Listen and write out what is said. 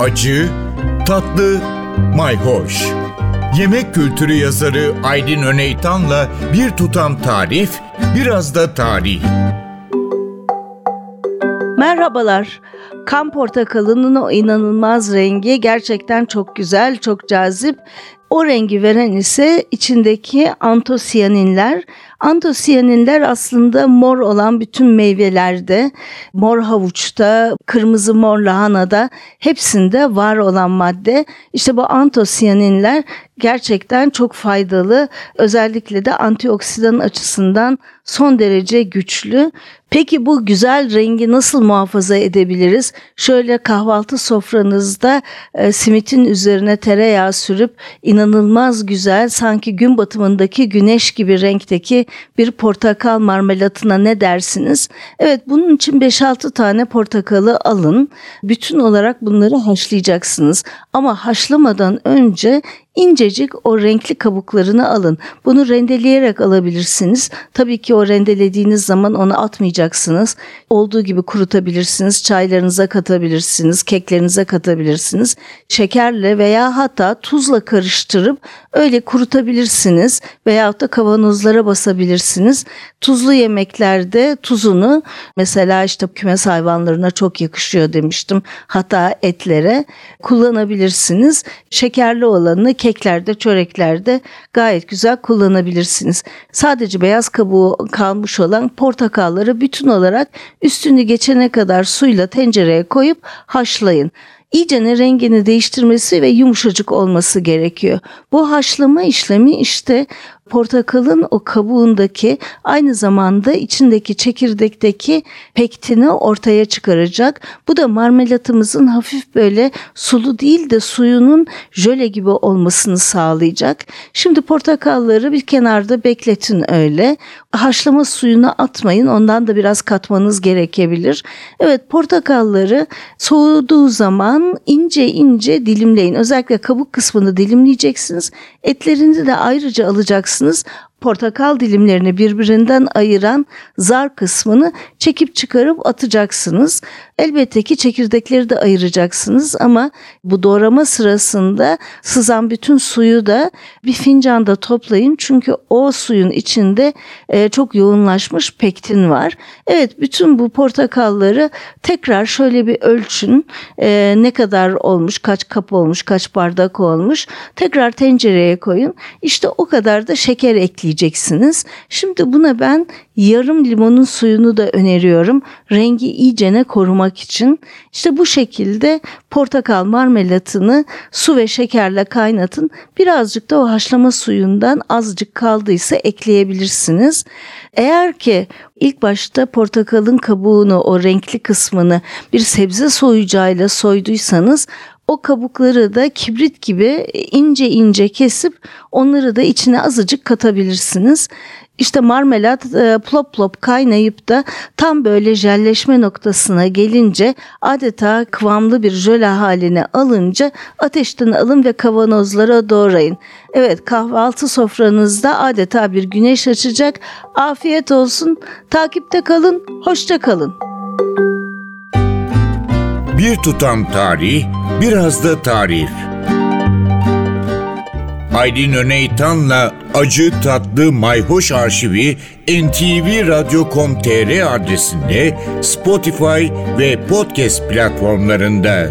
acı, tatlı, mayhoş. Yemek kültürü yazarı Aydın Öneytan'la bir tutam tarif, biraz da tarih. Merhabalar. Kan portakalının o inanılmaz rengi gerçekten çok güzel, çok cazip. O rengi veren ise içindeki antosiyaninler. Antosiyaninler aslında mor olan bütün meyvelerde, mor havuçta, kırmızı mor lahanada hepsinde var olan madde. İşte bu antosiyaninler gerçekten çok faydalı. Özellikle de antioksidan açısından son derece güçlü. Peki bu güzel rengi nasıl muhafaza edebiliriz? Şöyle kahvaltı sofranızda e, simitin üzerine tereyağı sürüp inanılmaz güzel sanki gün batımındaki güneş gibi renkteki bir portakal marmelatına ne dersiniz? Evet bunun için 5-6 tane portakalı alın. Bütün olarak bunları haşlayacaksınız. Ama haşlamadan önce incecik o renkli kabuklarını alın. Bunu rendeleyerek alabilirsiniz. Tabii ki o rendelediğiniz zaman onu atmayacaksınız. Olduğu gibi kurutabilirsiniz. Çaylarınıza katabilirsiniz. Keklerinize katabilirsiniz. Şekerle veya hatta tuzla karıştırıp öyle kurutabilirsiniz. Veyahut da kavanozlara basabilirsiniz. Tuzlu yemeklerde tuzunu mesela işte kümes hayvanlarına çok yakışıyor demiştim. Hatta etlere kullanabilirsiniz. Şekerli olanı keklerde, çöreklerde gayet güzel kullanabilirsiniz. Sadece beyaz kabuğu kalmış olan portakalları bütün olarak üstünü geçene kadar suyla tencereye koyup haşlayın iyicene rengini değiştirmesi ve yumuşacık olması gerekiyor. Bu haşlama işlemi işte portakalın o kabuğundaki aynı zamanda içindeki çekirdekteki pektini ortaya çıkaracak. Bu da marmelatımızın hafif böyle sulu değil de suyunun jöle gibi olmasını sağlayacak. Şimdi portakalları bir kenarda bekletin öyle. Haşlama suyunu atmayın. Ondan da biraz katmanız gerekebilir. Evet portakalları soğuduğu zaman ince ince dilimleyin. Özellikle kabuk kısmını dilimleyeceksiniz. Etlerini de ayrıca alacaksınız Erstens portakal dilimlerini birbirinden ayıran zar kısmını çekip çıkarıp atacaksınız. Elbette ki çekirdekleri de ayıracaksınız ama bu doğrama sırasında sızan bütün suyu da bir fincanda toplayın. Çünkü o suyun içinde e, çok yoğunlaşmış pektin var. Evet bütün bu portakalları tekrar şöyle bir ölçün. E, ne kadar olmuş, kaç kap olmuş, kaç bardak olmuş. Tekrar tencereye koyun. İşte o kadar da şeker ekleyeceksiniz ekleyeceksiniz. Şimdi buna ben yarım limonun suyunu da öneriyorum. Rengi iyicene korumak için. İşte bu şekilde portakal marmelatını su ve şekerle kaynatın. Birazcık da o haşlama suyundan azıcık kaldıysa ekleyebilirsiniz. Eğer ki ilk başta portakalın kabuğunu o renkli kısmını bir sebze soyucuyla soyduysanız o kabukları da kibrit gibi ince ince kesip onları da içine azıcık katabilirsiniz. İşte marmelat e, plop plop kaynayıp da tam böyle jelleşme noktasına gelince adeta kıvamlı bir jöle haline alınca ateşten alın ve kavanozlara doğrayın. Evet kahvaltı sofranızda adeta bir güneş açacak. Afiyet olsun. Takipte kalın. Hoşça kalın. Bir tutam tarih, biraz da tarif. Aydın Öneytan'la Acı Tatlı Mayhoş Arşivi ntvradio.com.tr adresinde Spotify ve podcast platformlarında.